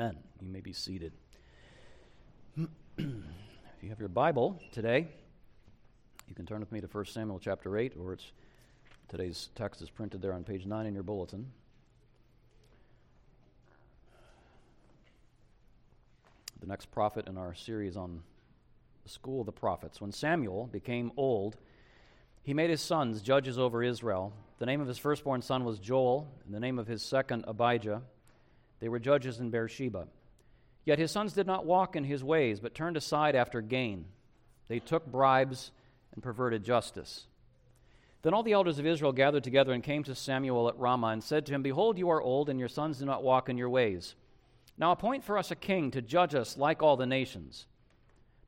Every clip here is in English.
Amen. You may be seated. if you have your Bible today, you can turn with me to 1 Samuel chapter 8, or it's today's text is printed there on page 9 in your bulletin. The next prophet in our series on the school of the prophets. When Samuel became old, he made his sons judges over Israel. The name of his firstborn son was Joel, and the name of his second Abijah. They were judges in Beersheba. Yet his sons did not walk in his ways, but turned aside after gain. They took bribes and perverted justice. Then all the elders of Israel gathered together and came to Samuel at Ramah and said to him, Behold, you are old, and your sons do not walk in your ways. Now appoint for us a king to judge us like all the nations.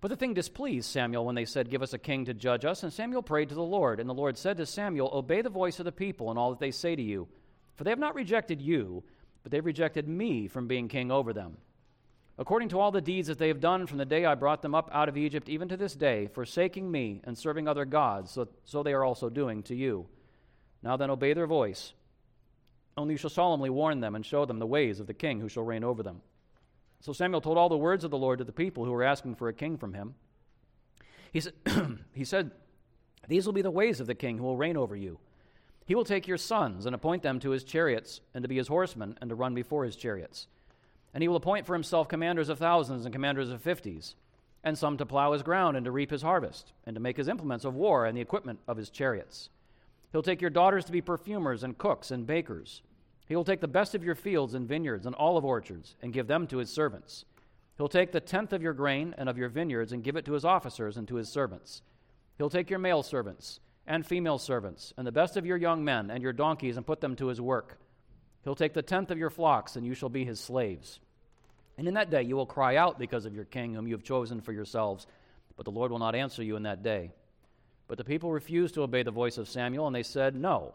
But the thing displeased Samuel when they said, Give us a king to judge us. And Samuel prayed to the Lord. And the Lord said to Samuel, Obey the voice of the people and all that they say to you. For they have not rejected you, but they've rejected me from being king over them. According to all the deeds that they have done from the day I brought them up out of Egypt, even to this day, forsaking me and serving other gods, so, so they are also doing to you. Now then, obey their voice. Only you shall solemnly warn them and show them the ways of the king who shall reign over them. So Samuel told all the words of the Lord to the people who were asking for a king from him. He, sa- he said, These will be the ways of the king who will reign over you. He will take your sons and appoint them to his chariots, and to be his horsemen, and to run before his chariots. And he will appoint for himself commanders of thousands and commanders of fifties, and some to plow his ground and to reap his harvest, and to make his implements of war and the equipment of his chariots. He'll take your daughters to be perfumers and cooks and bakers. He will take the best of your fields and vineyards and olive orchards and give them to his servants. He'll take the tenth of your grain and of your vineyards and give it to his officers and to his servants. He'll take your male servants and female servants, and the best of your young men and your donkeys, and put them to his work. He'll take the tenth of your flocks, and you shall be his slaves. And in that day you will cry out because of your king, whom you have chosen for yourselves, but the Lord will not answer you in that day. But the people refused to obey the voice of Samuel, and they said, No,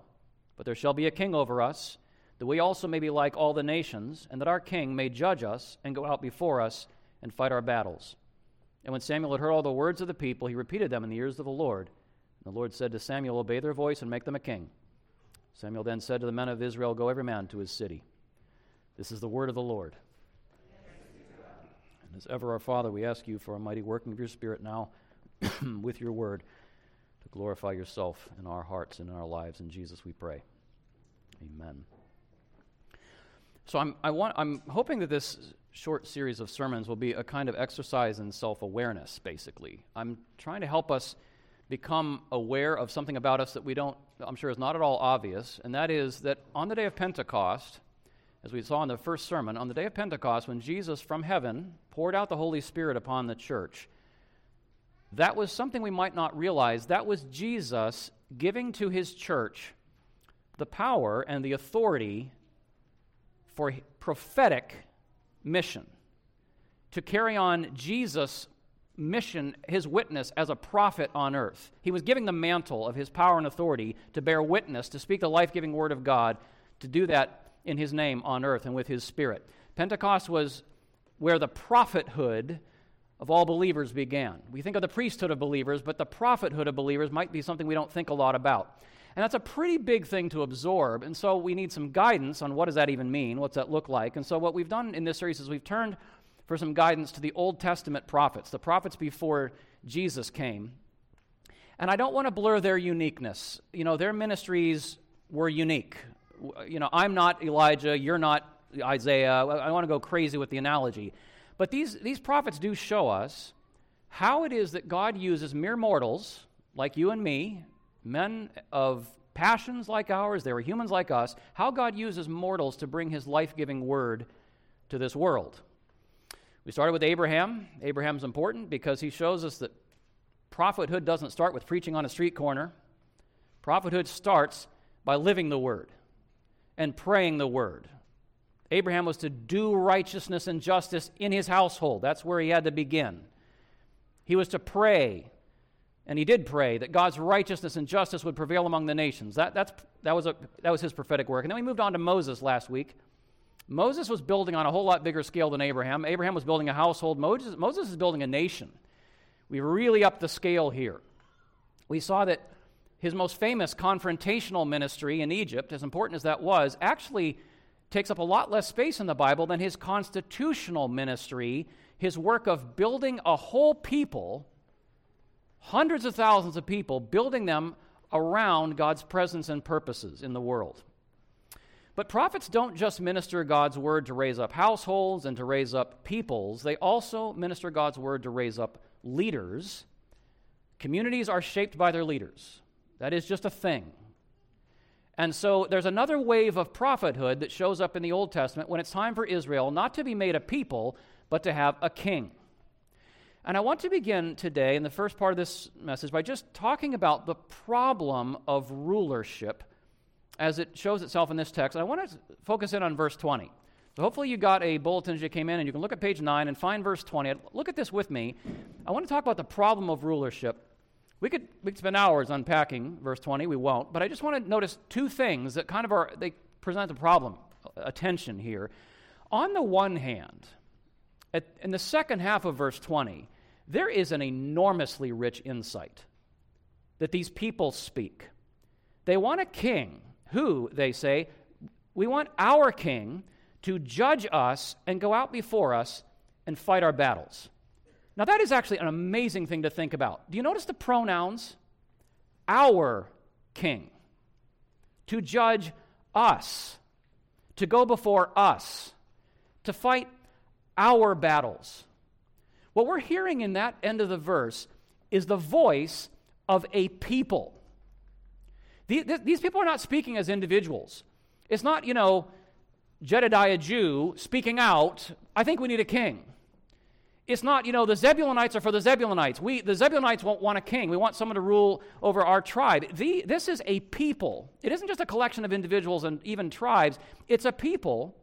but there shall be a king over us, that we also may be like all the nations, and that our king may judge us and go out before us and fight our battles. And when Samuel had heard all the words of the people, he repeated them in the ears of the Lord. The Lord said to Samuel, Obey their voice and make them a king. Samuel then said to the men of Israel, Go every man to his city. This is the word of the Lord. And as ever, our Father, we ask you for a mighty working of your Spirit now with your word to glorify yourself in our hearts and in our lives. In Jesus we pray. Amen. So I'm, I want, I'm hoping that this short series of sermons will be a kind of exercise in self awareness, basically. I'm trying to help us become aware of something about us that we don't, I'm sure, is not at all obvious, and that is that on the day of Pentecost, as we saw in the first sermon, on the day of Pentecost, when Jesus from heaven poured out the Holy Spirit upon the church, that was something we might not realize. That was Jesus giving to his church the power and the authority for prophetic mission to carry on Jesus' mission, his witness as a prophet on earth. He was giving the mantle of his power and authority to bear witness, to speak the life giving word of God, to do that in his name on earth and with his spirit. Pentecost was where the prophethood of all believers began. We think of the priesthood of believers, but the prophethood of believers might be something we don't think a lot about. And that's a pretty big thing to absorb. And so we need some guidance on what does that even mean? What's that look like? And so what we've done in this series is we've turned for some guidance to the Old Testament prophets, the prophets before Jesus came. And I don't want to blur their uniqueness. You know, their ministries were unique. You know, I'm not Elijah, you're not Isaiah. I want to go crazy with the analogy. But these, these prophets do show us how it is that God uses mere mortals like you and me, men of passions like ours, they were humans like us, how God uses mortals to bring his life giving word to this world. We started with Abraham. Abraham's important because he shows us that prophethood doesn't start with preaching on a street corner. Prophethood starts by living the word and praying the word. Abraham was to do righteousness and justice in his household. That's where he had to begin. He was to pray, and he did pray that God's righteousness and justice would prevail among the nations. That, that's, that, was, a, that was his prophetic work. And then we moved on to Moses last week. Moses was building on a whole lot bigger scale than Abraham. Abraham was building a household. Moses, Moses is building a nation. We really upped the scale here. We saw that his most famous confrontational ministry in Egypt, as important as that was, actually takes up a lot less space in the Bible than his constitutional ministry, his work of building a whole people, hundreds of thousands of people, building them around God's presence and purposes in the world. But prophets don't just minister God's word to raise up households and to raise up peoples, they also minister God's word to raise up leaders. Communities are shaped by their leaders. That is just a thing. And so there's another wave of prophethood that shows up in the Old Testament when it's time for Israel not to be made a people, but to have a king. And I want to begin today in the first part of this message by just talking about the problem of rulership as it shows itself in this text. And I want to focus in on verse 20. So hopefully you got a bulletin as you came in, and you can look at page 9 and find verse 20. Look at this with me. I want to talk about the problem of rulership we could, we could spend hours unpacking verse 20. We won't. But I just want to notice two things that kind of are, they present a problem, a tension here. On the one hand, at, in the second half of verse 20, there is an enormously rich insight that these people speak. They want a king who, they say, we want our king to judge us and go out before us and fight our battles. Now, that is actually an amazing thing to think about. Do you notice the pronouns? Our king. To judge us. To go before us. To fight our battles. What we're hearing in that end of the verse is the voice of a people. These people are not speaking as individuals. It's not, you know, Jedediah Jew speaking out, I think we need a king. It's not, you know, the Zebulonites are for the Zebulonites. We, the Zebulonites won't want a king. We want someone to rule over our tribe. The, this is a people. It isn't just a collection of individuals and even tribes. It's a people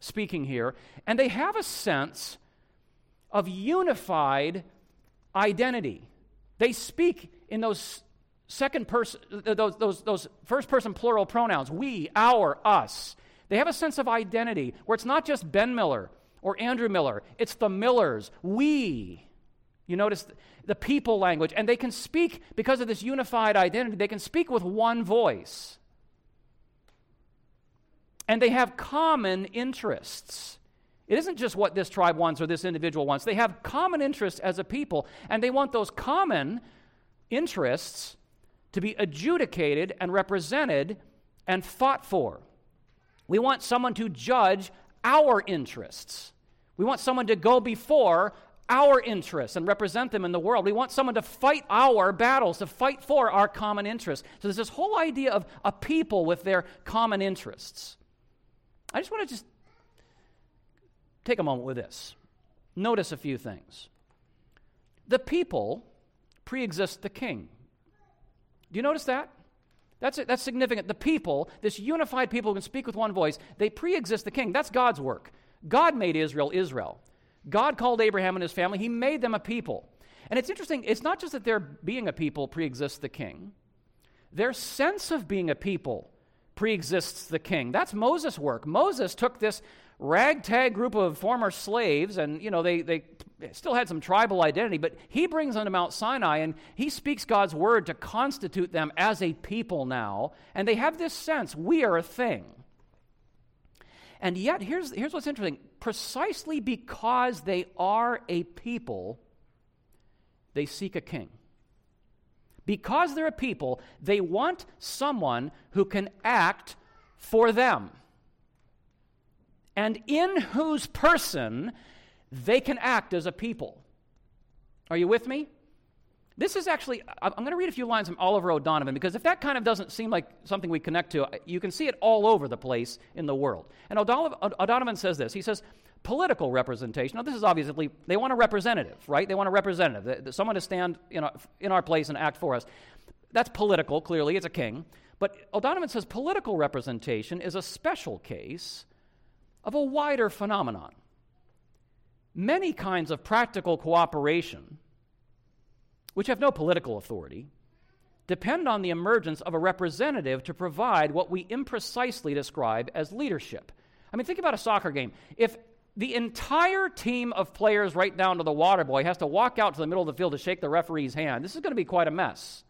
speaking here, and they have a sense of unified identity. They speak in those second person, those, those, those first person plural pronouns we, our, us. They have a sense of identity where it's not just Ben Miller or Andrew Miller. It's the Millers. We. You notice the people language. And they can speak, because of this unified identity, they can speak with one voice. And they have common interests. It isn't just what this tribe wants or this individual wants. They have common interests as a people, and they want those common interests to be adjudicated and represented and fought for. We want someone to judge our interests. We want someone to go before our interests and represent them in the world. We want someone to fight our battles, to fight for our common interests. So there's this whole idea of a people with their common interests. I just want to just take a moment with this. Notice a few things. The people pre-exist the king. Do you notice that? That's, that's significant. The people, this unified people who can speak with one voice, they pre exist the king. That's God's work. God made Israel Israel. God called Abraham and his family, he made them a people. And it's interesting, it's not just that their being a people pre exists the king, their sense of being a people pre exists the king. That's Moses' work. Moses took this ragtag group of former slaves, and you know, they, they still had some tribal identity, but he brings them to Mount Sinai and he speaks God's word to constitute them as a people now. And they have this sense we are a thing. And yet, here's, here's what's interesting precisely because they are a people, they seek a king. Because they're a people, they want someone who can act for them and in whose person they can act as a people. Are you with me? This is actually, I'm going to read a few lines from Oliver O'Donovan because if that kind of doesn't seem like something we connect to, you can see it all over the place in the world. And O'Donovan says this He says, political representation. Now, this is obviously, they want a representative, right? They want a representative, someone to stand in our, in our place and act for us. That's political, clearly, it's a king. But O'Donovan says political representation is a special case of a wider phenomenon. Many kinds of practical cooperation which have no political authority, depend on the emergence of a representative to provide what we imprecisely describe as leadership. I mean, think about a soccer game. If the entire team of players, right down to the water boy, has to walk out to the middle of the field to shake the referee's hand, this is going to be quite a mess.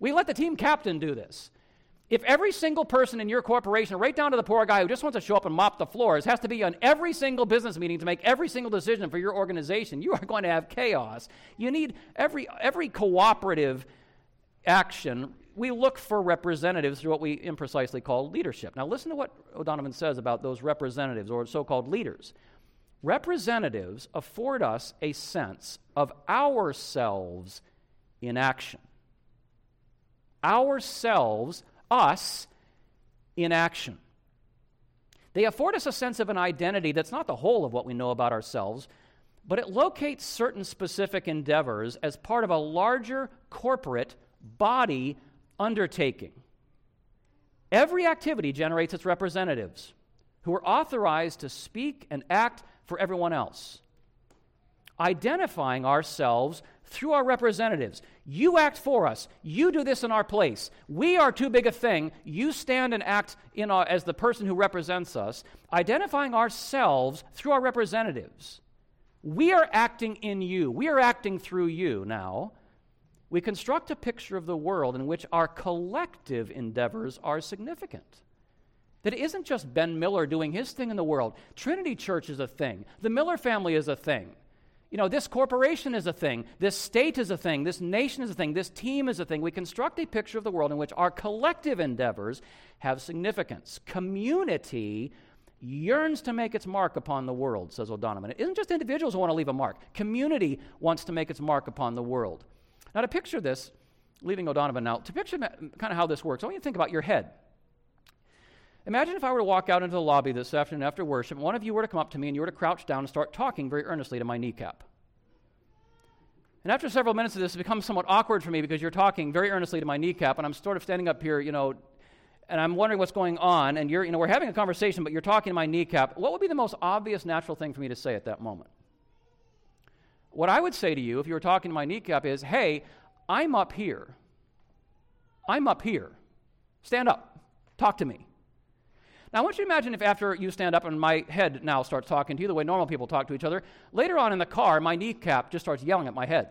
We let the team captain do this. If every single person in your corporation, right down to the poor guy who just wants to show up and mop the floors, has to be on every single business meeting to make every single decision for your organization, you are going to have chaos. You need every, every cooperative action. We look for representatives through what we imprecisely call leadership. Now, listen to what O'Donovan says about those representatives or so called leaders. Representatives afford us a sense of ourselves in action. Ourselves us in action. They afford us a sense of an identity that's not the whole of what we know about ourselves, but it locates certain specific endeavors as part of a larger corporate body undertaking. Every activity generates its representatives who are authorized to speak and act for everyone else. Identifying ourselves through our representatives. You act for us. You do this in our place. We are too big a thing. You stand and act our, as the person who represents us, identifying ourselves through our representatives. We are acting in you. We are acting through you now. We construct a picture of the world in which our collective endeavors are significant. That it isn't just Ben Miller doing his thing in the world. Trinity Church is a thing. The Miller family is a thing. You know, this corporation is a thing, this state is a thing, this nation is a thing, this team is a thing. We construct a picture of the world in which our collective endeavors have significance. Community yearns to make its mark upon the world, says O'Donovan. It isn't just individuals who want to leave a mark, community wants to make its mark upon the world. Now, to picture this, leaving O'Donovan now, to picture kind of how this works, I want you to think about your head. Imagine if I were to walk out into the lobby this afternoon after worship, and one of you were to come up to me and you were to crouch down and start talking very earnestly to my kneecap. And after several minutes of this, it becomes somewhat awkward for me because you're talking very earnestly to my kneecap, and I'm sort of standing up here, you know, and I'm wondering what's going on, and you're, you know, we're having a conversation, but you're talking to my kneecap. What would be the most obvious, natural thing for me to say at that moment? What I would say to you if you were talking to my kneecap is, hey, I'm up here. I'm up here. Stand up. Talk to me. Now, I want you to imagine if after you stand up and my head now starts talking to you the way normal people talk to each other, later on in the car, my kneecap just starts yelling at my head.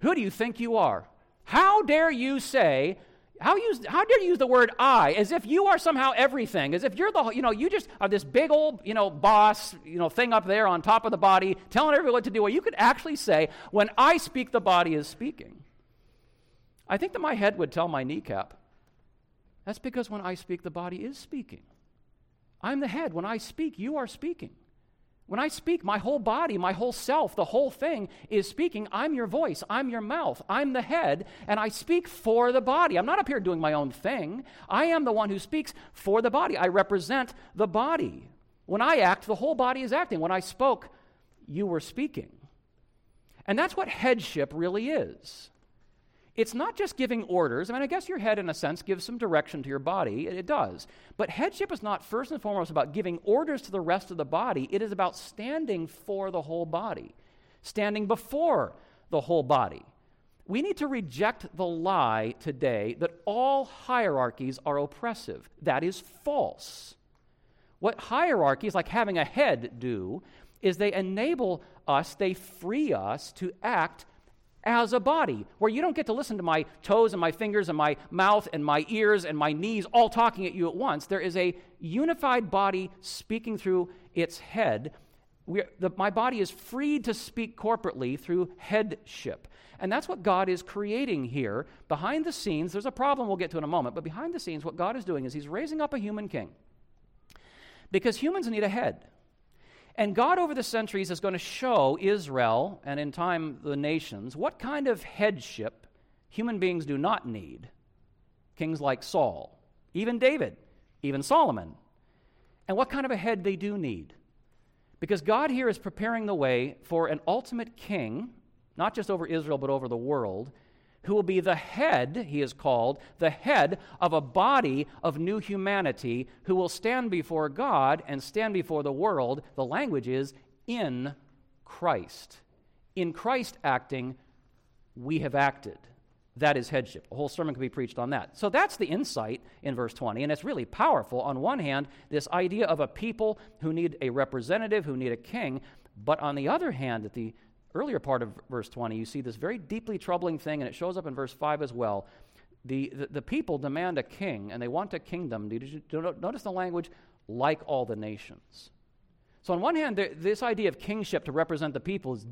Who do you think you are? How dare you say, how, use, how dare you use the word I as if you are somehow everything, as if you're the, you know, you just are this big old, you know, boss, you know, thing up there on top of the body telling everyone what to do. Well, you could actually say, when I speak, the body is speaking. I think that my head would tell my kneecap, that's because when I speak, the body is speaking. I'm the head. When I speak, you are speaking. When I speak, my whole body, my whole self, the whole thing is speaking. I'm your voice. I'm your mouth. I'm the head, and I speak for the body. I'm not up here doing my own thing. I am the one who speaks for the body. I represent the body. When I act, the whole body is acting. When I spoke, you were speaking. And that's what headship really is it's not just giving orders. I mean, I guess your head, in a sense, gives some direction to your body. It, does. But headship is not first and foremost about giving orders to the rest of the body, it is about standing for the whole body, standing before the whole body. We need to reject the lie today that all hierarchies are oppressive. That is false. What hierarchies, like having a head, do is they enable us, they free us to act as a body, where you don't get to listen to my toes and my fingers and my mouth and my ears and my knees all talking at you at once. There is a unified body speaking through its head. The, my body is freed to speak corporately through headship. And that's what God is creating here. Behind the scenes, there's a problem we'll get to in a moment, but behind the scenes, what God is doing is He's raising up a human king. Because humans need a head. And God, over the centuries, is going to show Israel, and in time the nations, what kind of headship human beings do not need. Kings like Saul, even David, even Solomon. And what kind of a head they do need. Because God here is preparing the way for an ultimate king, not just over Israel, but over the world, who will be the head, he is called, the head of a body of new humanity who will stand before God and stand before the world. The language is in Christ. In Christ acting, we have acted. That is headship. A whole sermon could be preached on that. So that's the insight in verse 20, and it's really powerful. On one hand, this idea of a people who need a representative, who need a king, but on the other hand, at the earlier part of verse 20, you see this very deeply troubling thing, and it shows up in verse 5 as well. the, the, the people demand a king and they want a kingdom. Did you Notice the language like all the nations. So, on one hand, this idea of kingship to represent the people is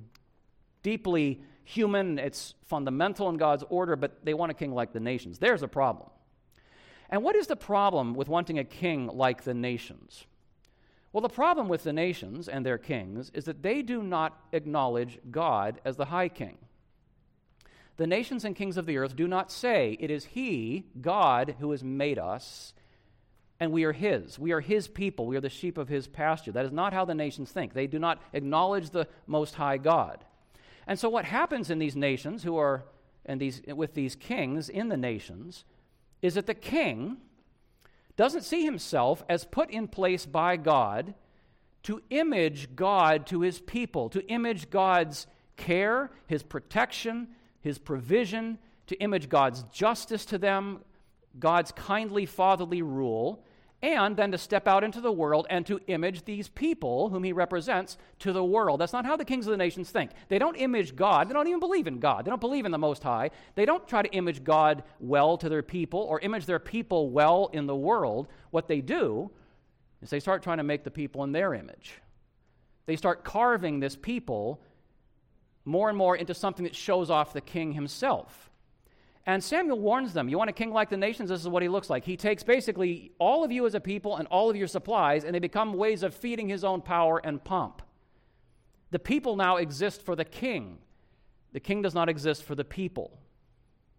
deeply human, it's fundamental in God's order, but they want a king like the nations. There's a problem. And what is the problem with wanting a king like the nations? Well, the problem with the nations and their kings is that they do not acknowledge God as the high king. The nations and kings of the earth do not say, It is He, God, who has made us, and we are His. We are His people. We are the sheep of His pasture. That is not how the nations think. They do not acknowledge the Most High God. And so, what happens in these nations who are, and these, with these kings in the nations, is that the king doesn't see himself as put in place by God to image God to his people, to image God's care, his protection, his provision, to image God's justice to them, God's kindly fatherly rule, and then to step out into the world and to image these people whom he represents to the world. That's not how the kings of the nations think. They don't image God. They don't even believe in God. They don't believe in the Most High. They don't try to image God well to their people or image their people well in the world. What they do is they start trying to make the people in their image. They start carving this people more and more into something that shows off the king himself. And Samuel warns them you want a king like the nations? This is what he looks like. He takes basically all of you as a people and all of your supplies, and they become ways of feeding his own power and pomp. The people now exist for the king. The king does not exist for the people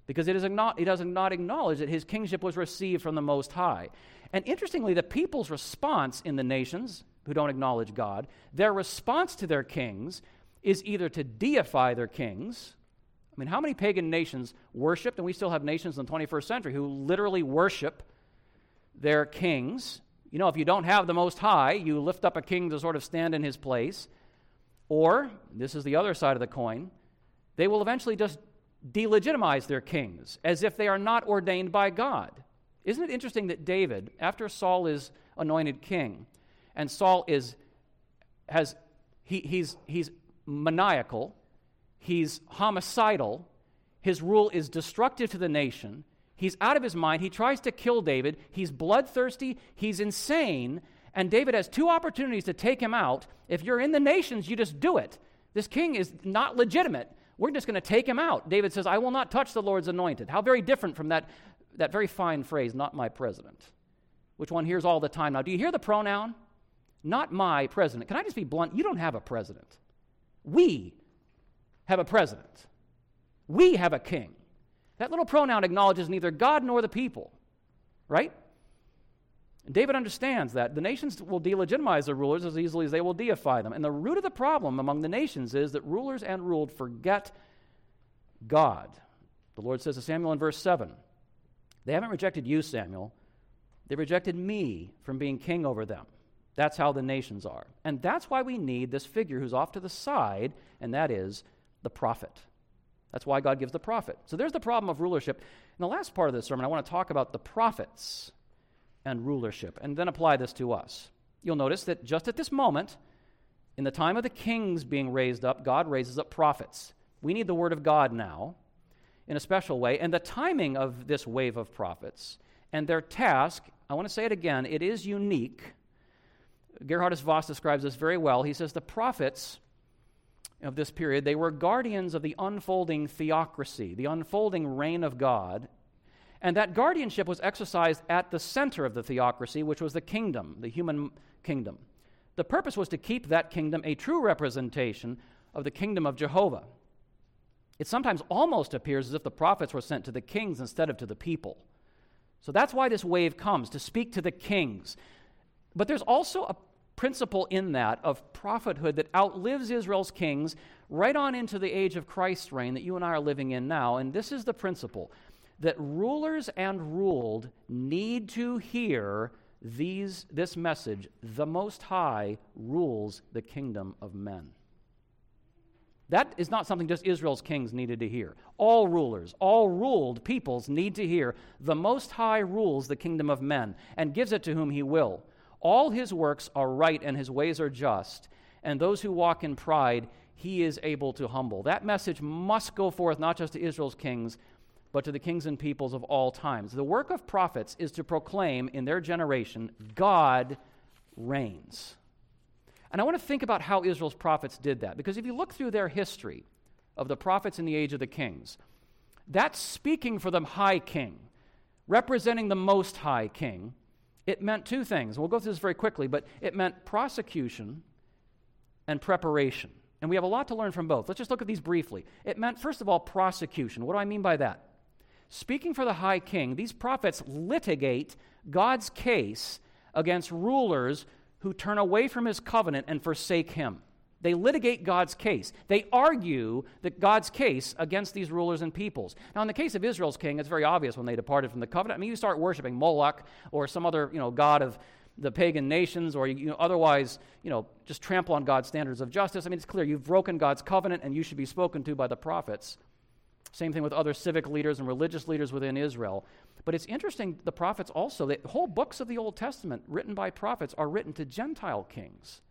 because it is not, he does not acknowledge that his kingship was received from the Most High. And interestingly, the people's response in the nations who don't acknowledge God, their response to their kings is either to deify their kings, I mean, how many pagan nations worshiped, and we still have nations in the 21st century who literally worship their kings? You know, if you don't have the Most High, you lift up a king to sort of stand in his place. Or, this is the other side of the coin, they will eventually just delegitimize their kings as if they are not ordained by God. Isn't it interesting that David, after Saul is anointed king, and Saul is has he, he's he's maniacal, He's homicidal. His rule is destructive to the nation. He's out of his mind. He tries to kill David. He's bloodthirsty. He's insane. And David has two opportunities to take him out. If you're in the nations, you just do it. This king is not legitimate. We're just going to take him out. David says, I will not touch the Lord's anointed. How very different from that, that very fine phrase, not my president, which one hears all the time. Now, do you hear the pronoun? Not my president. Can I just be blunt? You don't have a president. We have a president. We have a king. That little pronoun acknowledges neither God nor the people, right? And David understands that. The nations will delegitimize their rulers as easily as they will deify them. And the root of the problem among the nations is that rulers and ruled forget God. The Lord says to Samuel in verse 7 They haven't rejected you, Samuel. They rejected me from being king over them. That's how the nations are. And that's why we need this figure who's off to the side, and that is the prophet. That's why God gives the prophet. So there's the problem of rulership. In the last part of this sermon, I want to talk about the prophets and rulership, and then apply this to us. You'll notice that just at this moment, in the time of the kings being raised up, God raises up prophets. We need the word of God now in a special way, and the timing of this wave of prophets and their task, I want to say it again, it is unique. Geerhardus Vos describes this very well. He says the prophets of this period, they were guardians of the unfolding theocracy, the unfolding reign of God. And that guardianship was exercised at the center of the theocracy, which was the kingdom, the human kingdom. The purpose was to keep that kingdom a true representation of the kingdom of Jehovah. It sometimes almost appears as if the prophets were sent to the kings instead of to the people. So that's why this wave comes, to speak to the kings. But there's also a principle in that of prophethood that outlives Israel's kings right on into the age of Christ's reign that you and I are living in now. And this is the principle that rulers and ruled need to hear these, this message the Most High rules the kingdom of men. That is not something just Israel's kings needed to hear. All rulers, all ruled peoples need to hear the Most High rules the kingdom of men and gives it to whom he will. All his works are right and his ways are just, and those who walk in pride, he is able to humble. That message must go forth not just to Israel's kings, but to the kings and peoples of all times. The work of prophets is to proclaim in their generation, God reigns. And I want to think about how Israel's prophets did that, because if you look through their history of the prophets in the age of the kings, that's speaking for the high king, representing the most high king. It meant two things. We'll go through this very quickly, but it meant prosecution and preparation. And we have a lot to learn from both. Let's just look at these briefly. It meant, first of all, prosecution. What do I mean by that? Speaking for the high king, these prophets litigate God's case against rulers who turn away from his covenant and forsake him. They litigate God's case. They argue that God's case against these rulers and peoples. Now, in the case of Israel's king, it's very obvious when they departed from the covenant. I mean, you start worshiping Moloch or some other, you know, god of the pagan nations or you know, otherwise, you know, just trample on God's standards of justice. I mean, it's clear you've broken God's covenant and you should be spoken to by the prophets. Same thing with other civic leaders and religious leaders within Israel. But it's interesting, the prophets also, the whole books of the Old Testament written by prophets are written to Gentile kings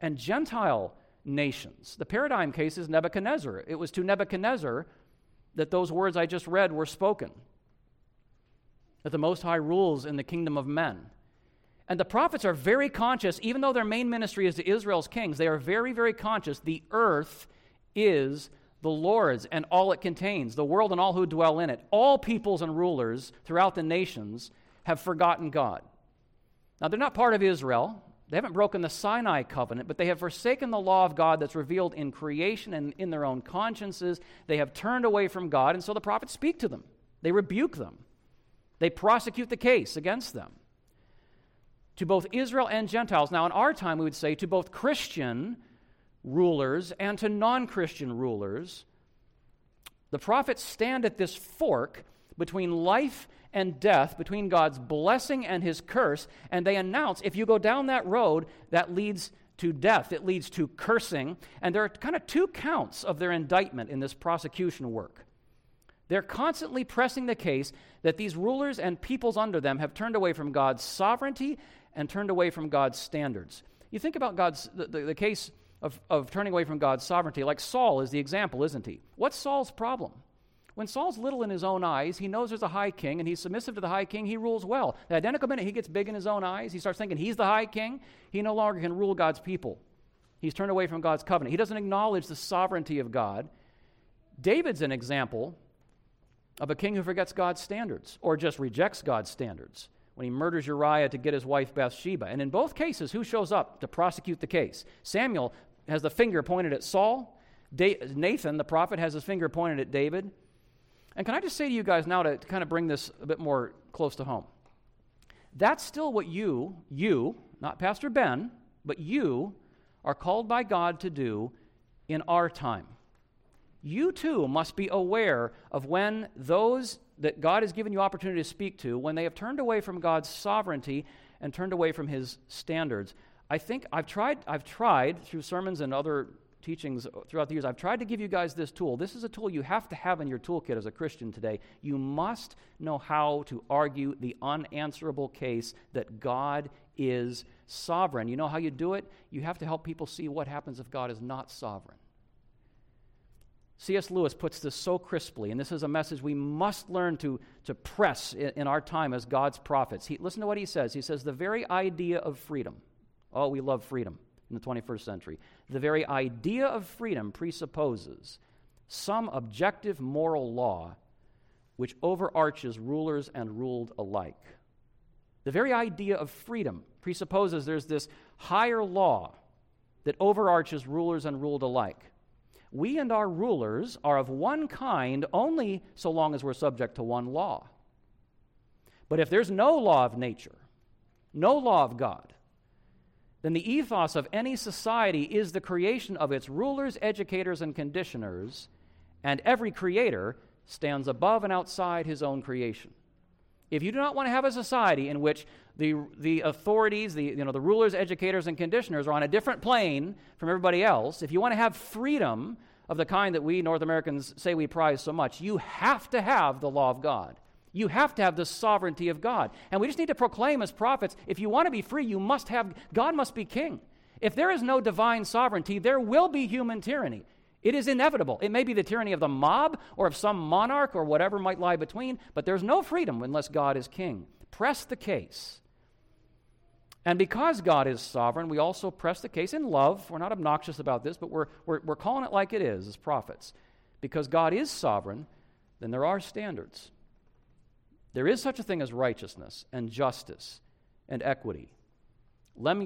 and Gentile nations. The paradigm case is Nebuchadnezzar. It was to Nebuchadnezzar that those words I just read were spoken, that the Most High rules in the kingdom of men. And the prophets are very conscious, even though their main ministry is to Israel's kings, they are very, very conscious the earth is the Lord's and all it contains, the world and all who dwell in it. All peoples and rulers throughout the nations have forgotten God. Now, they're not part of Israel. They haven't broken the Sinai covenant, but they have forsaken the law of God that's revealed in creation and in their own consciences. They have turned away from God, and so the prophets speak to them. They rebuke them. They prosecute the case against them to both Israel and Gentiles. Now, in our time, we would say to both Christian rulers and to non Christian rulers. The prophets stand at this fork between life and death, between God's blessing and his curse, and they announce if you go down that road, that leads to death, it leads to cursing. And there are kind of two counts of their indictment in this prosecution work. They're constantly pressing the case that these rulers and peoples under them have turned away from God's sovereignty and turned away from God's standards. You think about God's the, the, the case of, of turning away from God's sovereignty, like Saul is the example, isn't he? What's Saul's problem? When Saul's little in his own eyes, he knows there's a high king and he's submissive to the high king, he rules well. The identical minute he gets big in his own eyes, he starts thinking he's the high king, he no longer can rule God's people. He's turned away from God's covenant. He doesn't acknowledge the sovereignty of God. David's an example of a king who forgets God's standards or just rejects God's standards when he murders Uriah to get his wife Bathsheba. And in both cases, who shows up to prosecute the case? Samuel has the finger pointed at Saul. Nathan, the prophet, has his finger pointed at David. And can I just say to you guys now to, to kind of bring this a bit more close to home? That's still what you, you, not Pastor Ben, but you are called by God to do in our time. You too must be aware of when those that God has given you opportunity to speak to, when they have turned away from God's sovereignty and turned away from his standards. I think I've tried, I've tried through sermons and other teachings throughout the years, I've tried to give you guys this tool. This is a tool you have to have in your toolkit as a Christian today. You must know how to argue the unanswerable case that God is sovereign. You know how you do it? You have to help people see what happens if God is not sovereign. C.S. Lewis puts this so crisply, and this is a message we must learn to, to press in, in our time as God's prophets. He, listen to what he says. He says, The very idea of freedom, oh, we love freedom in the 21st century. The very idea of freedom presupposes some objective moral law which overarches rulers and ruled alike. The very idea of freedom presupposes there's this higher law that overarches rulers and ruled alike we and our rulers are of one kind only so long as we're subject to one law. But if there's no law of nature, no law of God, then the ethos of any society is the creation of its rulers, educators, and conditioners, and every creator stands above and outside his own creation. If you do not want to have a society in which the, the authorities, the, you know, the rulers, educators, and conditioners are on a different plane from everybody else, if you want to have freedom of the kind that we North Americans say we prize so much, you have to have the law of God. You have to have the sovereignty of God. And we just need to proclaim as prophets if you want to be free, you must have, God must be king. If there is no divine sovereignty, there will be human tyranny. It is inevitable. It may be the tyranny of the mob or of some monarch or whatever might lie between, but there's no freedom unless God is king. Press the case. And because God is sovereign, we also press the case in love. We're not obnoxious about this, but we're, we're, we're calling it like it is as prophets. Because God is sovereign, then there are standards. There is such a thing as righteousness and justice and equity.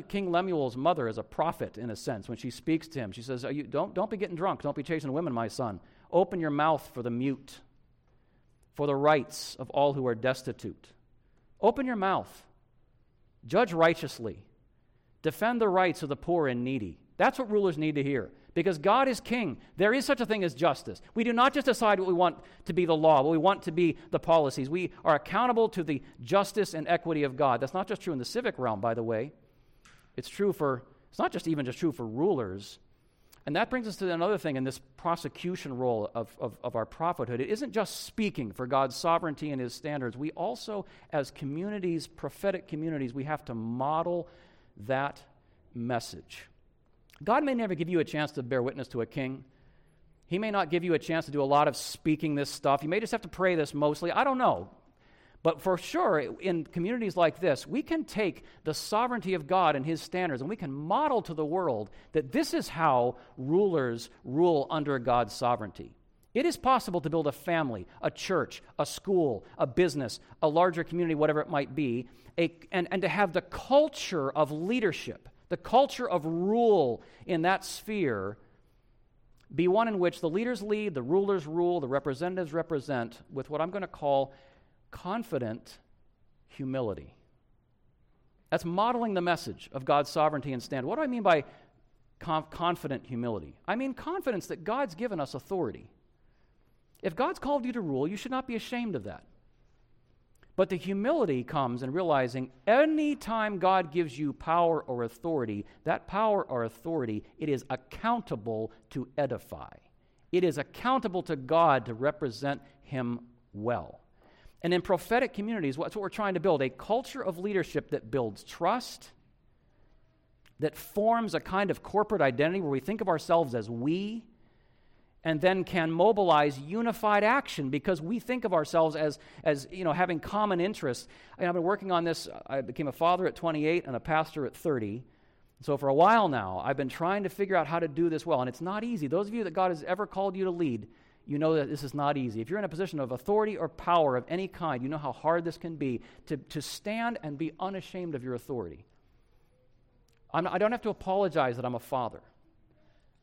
King Lemuel's mother is a prophet, in a sense. When she speaks to him, she says, you, don't, don't be getting drunk. Don't be chasing women, my son. Open your mouth for the mute, for the rights of all who are destitute. Open your mouth. Judge righteously. Defend the rights of the poor and needy. That's what rulers need to hear. Because God is king. There is such a thing as justice. We do not just decide what we want to be the law, what we want to be the policies. We are accountable to the justice and equity of God. That's not just true in the civic realm, by the way. It's true for, it's not just even just true for rulers. And that brings us to another thing in this prosecution role of, of, of, our prophethood. It isn't just speaking for God's sovereignty and his standards. We also, as communities, prophetic communities, we have to model that message. God may never give you a chance to bear witness to a king. He may not give you a chance to do a lot of speaking this stuff. You may just have to pray this mostly. I don't know. But for sure, in communities like this, we can take the sovereignty of God and His standards and we can model to the world that this is how rulers rule under God's sovereignty. It is possible to build a family, a church, a school, a business, a larger community, whatever it might be, a, and, and to have the culture of leadership, the culture of rule in that sphere be one in which the leaders lead, the rulers rule, the representatives represent, with what I'm going to call confident humility. That's modeling the message of God's sovereignty and stand. What do I mean by conf- confident humility? I mean confidence that God's given us authority. If God's called you to rule, you should not be ashamed of that. But the humility comes in realizing any time God gives you power or authority, that power or authority, it is accountable to edify. It is accountable to God to represent Him well. And in prophetic communities, that's what we're trying to build a culture of leadership that builds trust, that forms a kind of corporate identity where we think of ourselves as we, and then can mobilize unified action because we think of ourselves as, as you know, having common interests. And I've been working on this. I became a father at 28 and a pastor at 30. So for a while now, I've been trying to figure out how to do this well. And it's not easy. Those of you that God has ever called you to lead, you know that this is not easy. If you're in a position of authority or power of any kind, you know how hard this can be to, to stand and be unashamed of your authority. Not, I don't have to apologize that I'm a father.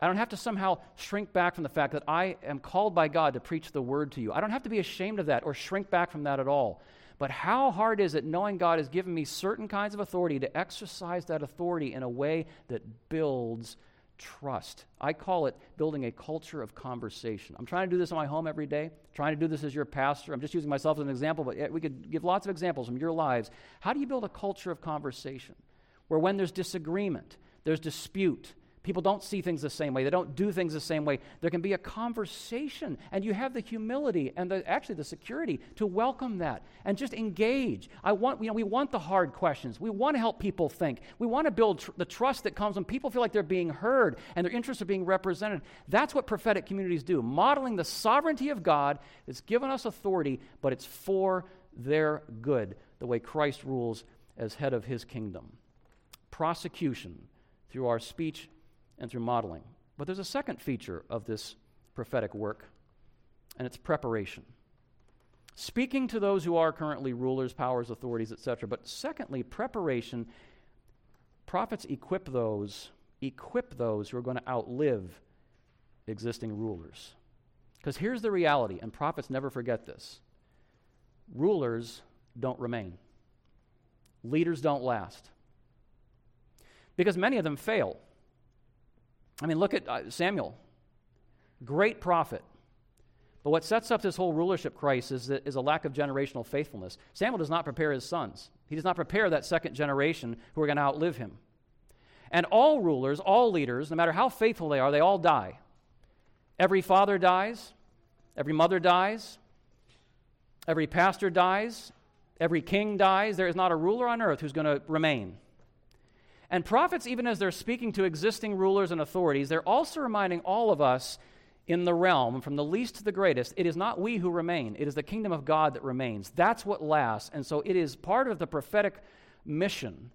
I don't have to somehow shrink back from the fact that I am called by God to preach the word to you. I don't have to be ashamed of that or shrink back from that at all. But how hard is it knowing God has given me certain kinds of authority to exercise that authority in a way that builds trust. I call it building a culture of conversation. I'm trying to do this in my home every day, trying to do this as your pastor. I'm just using myself as an example, but we could give lots of examples from your lives. How do you build a culture of conversation where when there's disagreement, there's dispute, People don't see things the same way. They don't do things the same way. There can be a conversation, and you have the humility and the, actually the security to welcome that and just engage. I want, you know, we want the hard questions. We want to help people think. We want to build tr- the trust that comes when people feel like they're being heard and their interests are being represented. That's what prophetic communities do, modeling the sovereignty of God. It's given us authority, but it's for their good, the way Christ rules as head of his kingdom. Prosecution through our speech and through modeling. But there's a second feature of this prophetic work, and it's preparation. Speaking to those who are currently rulers, powers, authorities, etc. But secondly, preparation. Prophets equip those, equip those who are going to outlive existing rulers. Because here's the reality, and prophets never forget this rulers don't remain, leaders don't last. Because many of them fail. I mean, look at uh, Samuel, great prophet. But what sets up this whole rulership crisis is, is a lack of generational faithfulness. Samuel does not prepare his sons, he does not prepare that second generation who are going to outlive him. And all rulers, all leaders, no matter how faithful they are, they all die. Every father dies, every mother dies, every pastor dies, every king dies. There is not a ruler on earth who's going to remain. And prophets, even as they're speaking to existing rulers and authorities, they're also reminding all of us in the realm, from the least to the greatest, it is not we who remain. It is the kingdom of God that remains. That's what lasts. And so it is part of the prophetic mission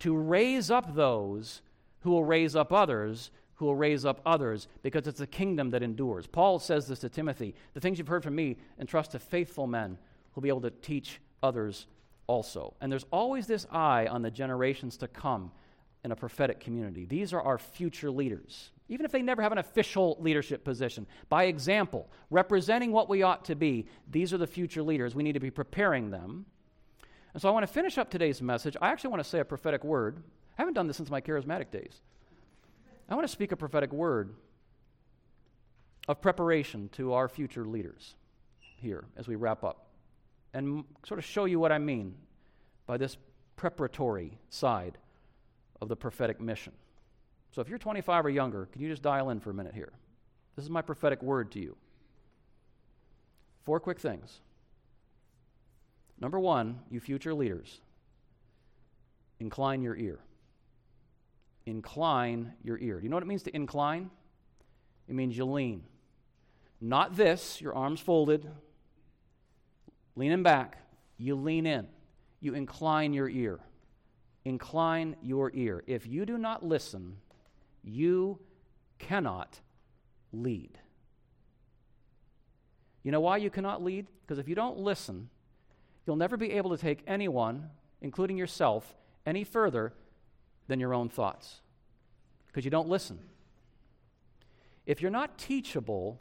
to raise up those who will raise up others, who will raise up others, because it's a kingdom that endures. Paul says this to Timothy The things you've heard from me, entrust to faithful men who'll be able to teach others also. And there's always this eye on the generations to come in a prophetic community. These are our future leaders even if they never have an official leadership position. By example, representing what we ought to be, these are the future leaders. We need to be preparing them. And so I want to finish up today's message. I actually want to say a prophetic word. I haven't done this since my charismatic days. I want to speak a prophetic word of preparation to our future leaders here as we wrap up and sort of show you what I mean by this preparatory side of the prophetic mission. So if you're 25 or younger, can you just dial in for a minute here? This is my prophetic word to you. Four quick things. Number one, you future leaders, incline your ear. Incline your ear. Do you know what it means to incline? It means you lean. Not this, your arms folded, leaning back. You lean in. You incline your ear. Incline your ear. If you do not listen, you cannot lead. You know why you cannot lead? Because if you don't listen, you'll never be able to take anyone, including yourself, any further than your own thoughts. Because you don't listen. If you're not teachable,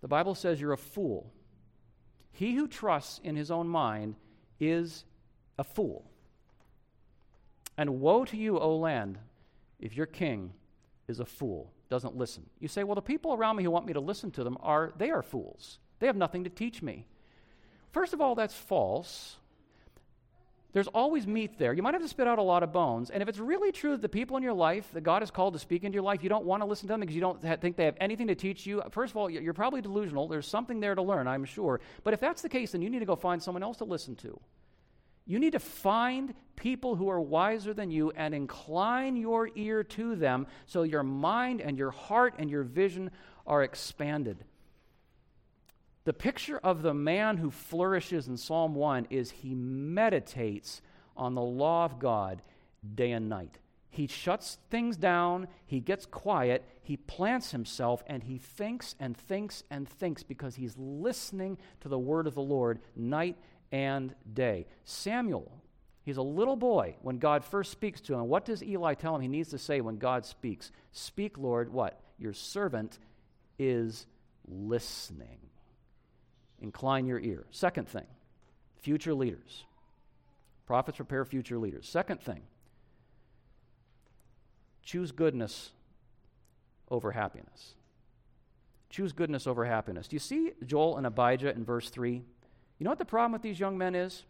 the Bible says you're a fool. He who trusts in his own mind is a fool. And woe to you, O land, if your king is a fool, doesn't listen. You say, well, the people around me who want me to listen to them are, they are fools. They have nothing to teach me. First of all, that's false. There's always meat there. You might have to spit out a lot of bones. And if it's really true that the people in your life that God has called to speak into your life, you don't want to listen to them because you don't think they have anything to teach you, first of all, you're probably delusional. There's something there to learn, I'm sure. But if that's the case, then you need to go find someone else to listen to. You need to find people who are wiser than you and incline your ear to them so your mind and your heart and your vision are expanded. The picture of the man who flourishes in Psalm 1 is he meditates on the law of God day and night. He shuts things down, he gets quiet, he plants himself, and he thinks and thinks and thinks because he's listening to the word of the Lord night and day. Samuel, he's a little boy when God first speaks to him. What does Eli tell him he needs to say when God speaks? Speak, Lord, what? Your servant is listening. Incline your ear. Second thing, future leaders. Prophets prepare future leaders. Second thing, choose goodness over happiness. Choose goodness over happiness. Do you see Joel and Abijah in verse 3? You know what the problem with these young men is?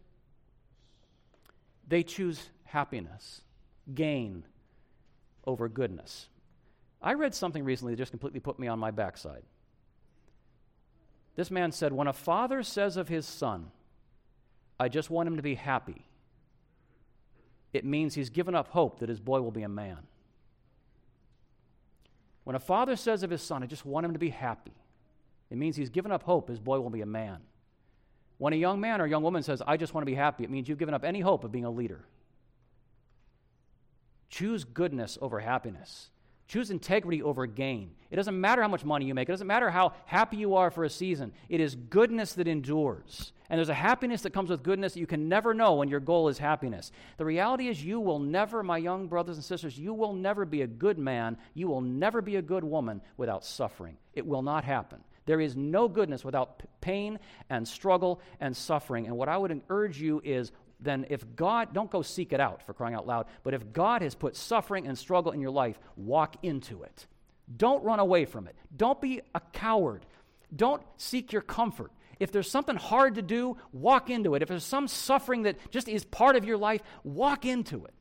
They choose happiness, gain over goodness. I read something recently that just completely put me on my backside. This man said, When a father says of his son, I just want him to be happy, it means he's given up hope that his boy will be a man. When a father says of his son, I just want him to be happy, it means he's given up hope his boy will be a man. When a young man or young woman says, I just want to be happy, it means you've given up any hope of being a leader. Choose goodness over happiness. Choose integrity over gain. It doesn't matter how much money you make, it doesn't matter how happy you are for a season. It is goodness that endures. And there's a happiness that comes with goodness that you can never know when your goal is happiness. The reality is, you will never, my young brothers and sisters, you will never be a good man, you will never be a good woman without suffering. It will not happen. There is no goodness without pain and struggle and suffering. And what I would urge you is then if God, don't go seek it out for crying out loud, but if God has put suffering and struggle in your life, walk into it. Don't run away from it. Don't be a coward. Don't seek your comfort. If there's something hard to do, walk into it. If there's some suffering that just is part of your life, walk into it.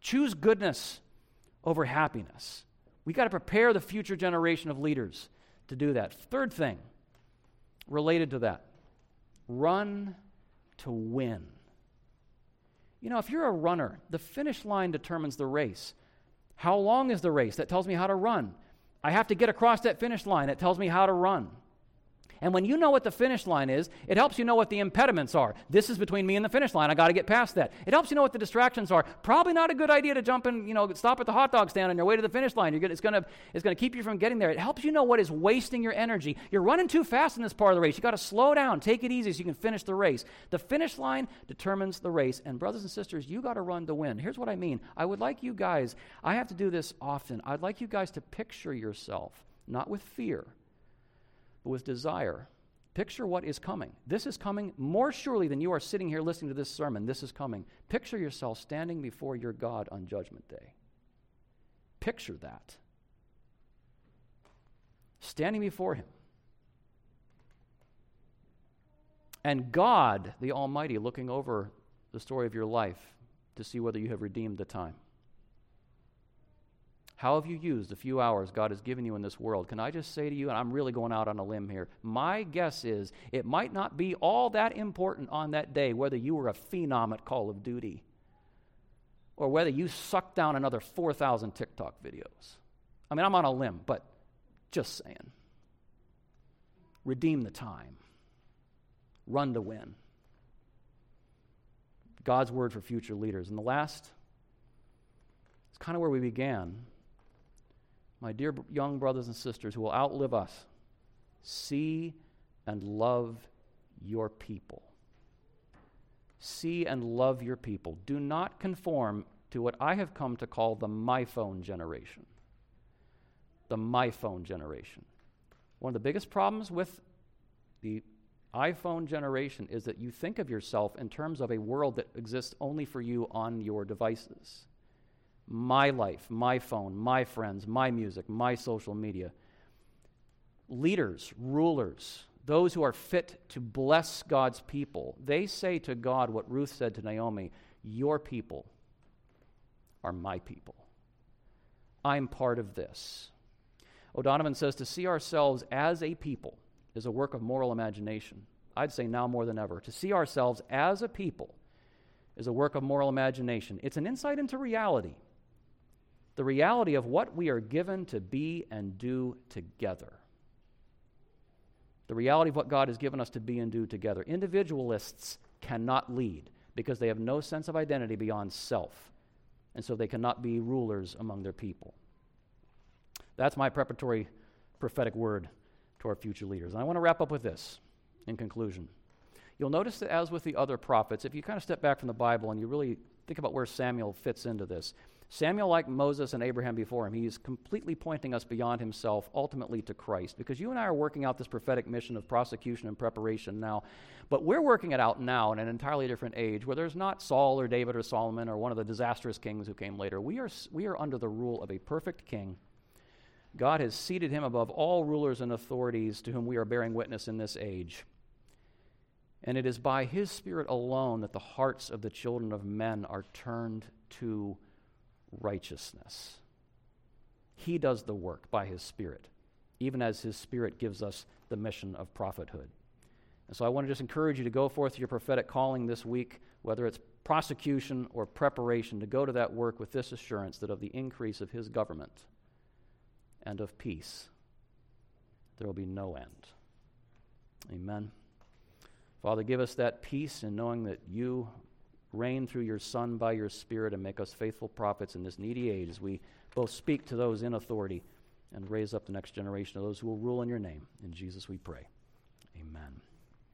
Choose goodness over happiness. We got to prepare the future generation of leaders to do that. Third thing related to that run to win. You know, if you're a runner, the finish line determines the race. How long is the race? That tells me how to run. I have to get across that finish line. It tells me how to run. And when you know what the finish line is, it helps you know what the impediments are. This is between me and the finish line. I got to get past that. It helps you know what the distractions are. Probably not a good idea to jump and you know stop at the hot dog stand on your way to the finish line. Gonna, it's going to it's to keep you from getting there. It helps you know what is wasting your energy. You're running too fast in this part of the race. You got to slow down, take it easy so you can finish the race. The finish line determines the race. And brothers and sisters, you got to run to win. Here's what I mean. I would like you guys. I have to do this often. I'd like you guys to picture yourself not with fear, but with desire Picture what is coming. This is coming more surely than you are sitting here listening to this sermon. This is coming. Picture yourself standing before your God on Judgment Day. Picture that. Standing before Him. And God, the Almighty, looking over the story of your life to see whether you have redeemed the time. How have you used the few hours God has given you in this world? Can I just say to you, and I'm really going out on a limb here, my guess is it might not be all that important on that day whether you were a phenom at Call of Duty or whether you sucked down another 4,000 TikTok videos. I mean, I'm on a limb, but just saying. Redeem the time, run to win. God's word for future leaders. And the last, it's kind of where we began my dear young brothers and sisters who will outlive us, see and love your people. See and love your people. Do not conform to what I have come to call the my phone generation. The my phone generation. One of the biggest problems with the iPhone generation is that you think of yourself in terms of a world that exists only for you on your devices my life, my phone, my friends, my music, my social media. Leaders, rulers, those who are fit to bless God's people, they say to God what Ruth said to Naomi Your people are my people. I'm part of this. O'Donovan says to see ourselves as a people is a work of moral imagination. I'd say now more than ever. To see ourselves as a people is a work of moral imagination. It's an insight into reality the reality of what we are given to be and do together. The reality of what God has given us to be and do together. Individualists cannot lead because they have no sense of identity beyond self, and so they cannot be rulers among their people. That's my preparatory prophetic word to our future leaders. And I want to wrap up with this in conclusion. You'll notice that, as with the other prophets, if you kind of step back from the Bible and you really think about where Samuel fits into this, Samuel, like Moses and Abraham before him, he's completely pointing us beyond himself, ultimately to Christ. Because you and I are working out this prophetic mission of prosecution and preparation now. But we're working it out now in an entirely different age where there's not Saul or David or Solomon or one of the disastrous kings who came later. We are, we are under the rule of a perfect king. God has seated him above all rulers and authorities to whom we are bearing witness in this age. And it is by his Spirit alone that the hearts of the children of men are turned to righteousness. He does the work by His Spirit, even as His Spirit gives us the mission of prophethood. And so I want to just encourage you to go forth your prophetic calling this week, whether it's prosecution or preparation, to go to that work with this assurance that of the increase of His government and of peace, there will be no end. Amen. Father, give us that peace in knowing that you reign through your Son by your Spirit and make us faithful prophets in this needy age as we both speak to those in authority and raise up the next generation of those who will rule in your name. In Jesus we pray. Amen.